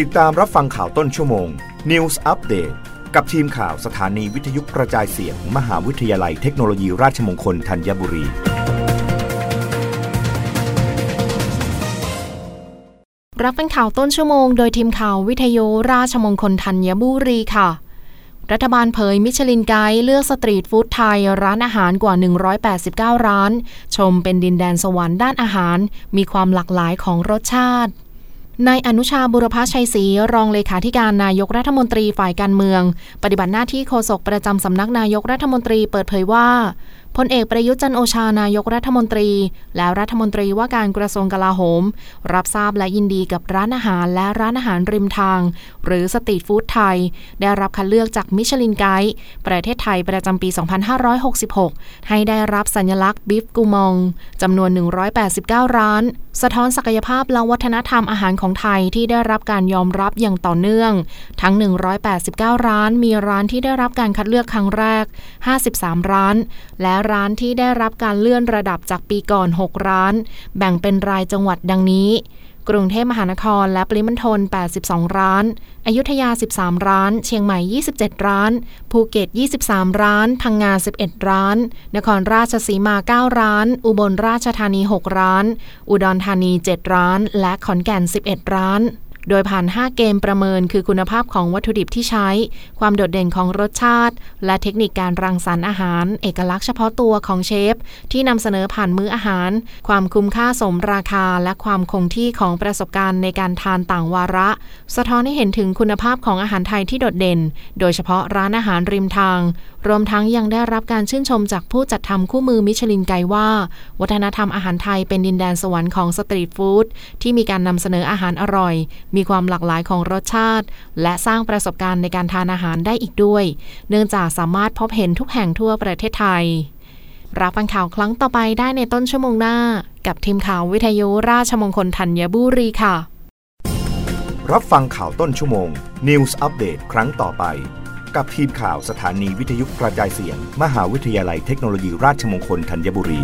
ติดตามรับฟังข่าวต้นชั่วโมง News Update กับทีมข่าวสถานีวิทยุกระจายเสียงมมหาวิทยาลัยเทคโนโลยีราชมงคลธัญบุรี รับฟังข่าวต้นชั่วโมง โดยทีมข่าววิทยุราชมงคลธัญบุรีค่ะ รัฐบาลเผยมิชลินไกด์เลือกสตรีทฟู้ดไทย ร้านอาหารกว่า 189 ร้าน ชมเป็นดินแดนสวรรค์ด้านอาหาร มีความหลากหลายของรสชาติ นายอนุชาบุรพชัยศรีรองเลขาธิการนายกรัฐมนตรีฝ่ายการเมือง ปฏิบัติหน้าที่โฆษกประจำสำนักนายกรัฐมนตรีเปิดเผยว่า พลเอกประยุทธ์จันโอชานายกรัฐมนตรี และรัฐมนตรีว่าการกระทรวงกลาโหม รับทราบและยินดีกับร้านอาหารและร้านอาหารริมทาง หรือสตรีทฟู้ดไทย ได้รับคัดเลือกจากมิชลินไกด์ประเทศไทยประจำปี 2566 ให้ได้รับสัญลักษณ์บิฟกูมองจำนวน 189 ร้าน สะท้อนศักยภาพและวัฒนธรรมอาหารของไทยที่ได้รับการยอมรับอย่างต่อเนื่อง ทั้ง 189 ร้านมีร้านที่ได้รับการคัดเลือกครั้งแรก 53 ร้าน และร้านที่ได้รับการเลื่อนระดับจากปีก่อน 6 ร้าน แบ่งเป็นรายจังหวัดดังนี้ กรุงเทพมหานครและปริมณฑล 82 ร้าน อยุธยา 13 ร้าน เชียงใหม่ 27 ร้าน ภูเก็ต 23 ร้าน พังงา 11 ร้าน นครราชสีมา 9 ร้าน อุบลราชธานี 6 ร้าน อุดรธานี 7 ร้าน และขอนแก่น 11 ร้าน โดยผ่าน 5 เกมประเมินคือคุณภาพของวัตถุดิบที่ใช้ ความโดดเด่นของรสชาติ และเทคนิคการรังสรรค์อาหาร เอกลักษณ์เฉพาะตัวของเชฟ ที่นำเสนอผ่านมื้ออาหาร ความคุ้มค่าสมราคา และความคงที่ของประสบการณ์ในการทานต่างวาระ สะท้อนให้เห็นถึงคุณภาพของอาหารไทยที่โดดเด่น โดยเฉพาะร้านอาหารริมทาง รวมทั้งยังได้รับการชื่นชมจากผู้จัดทำคู่มือมิชลินไกว่า วัฒนธรรมอาหารไทยเป็นดินแดนสวรรค์ของสตรีทฟู้ดที่มีการนำเสนออาหารอร่อยมีความหลากหลายของรสชาติ และสร้างประสบการณ์ในการทานอาหารได้อีกด้วย เนื่องจากสามารถพบเห็นทุกแห่งทั่วประเทศไทย รับฟังข่าวครั้งต่อไปได้ในต้นชั่วโมงหน้า กับทีมข่าววิทยุราชมงคลธัญบุรีค่ะ รับฟังข่าวต้นชั่วโมง News อัปเดตครั้งต่อไป กับทีมข่าวสถานีวิทยุกระจายเสียง มหาวิทยาลัยเทคโนโลยีราชมงคลธัญบุรี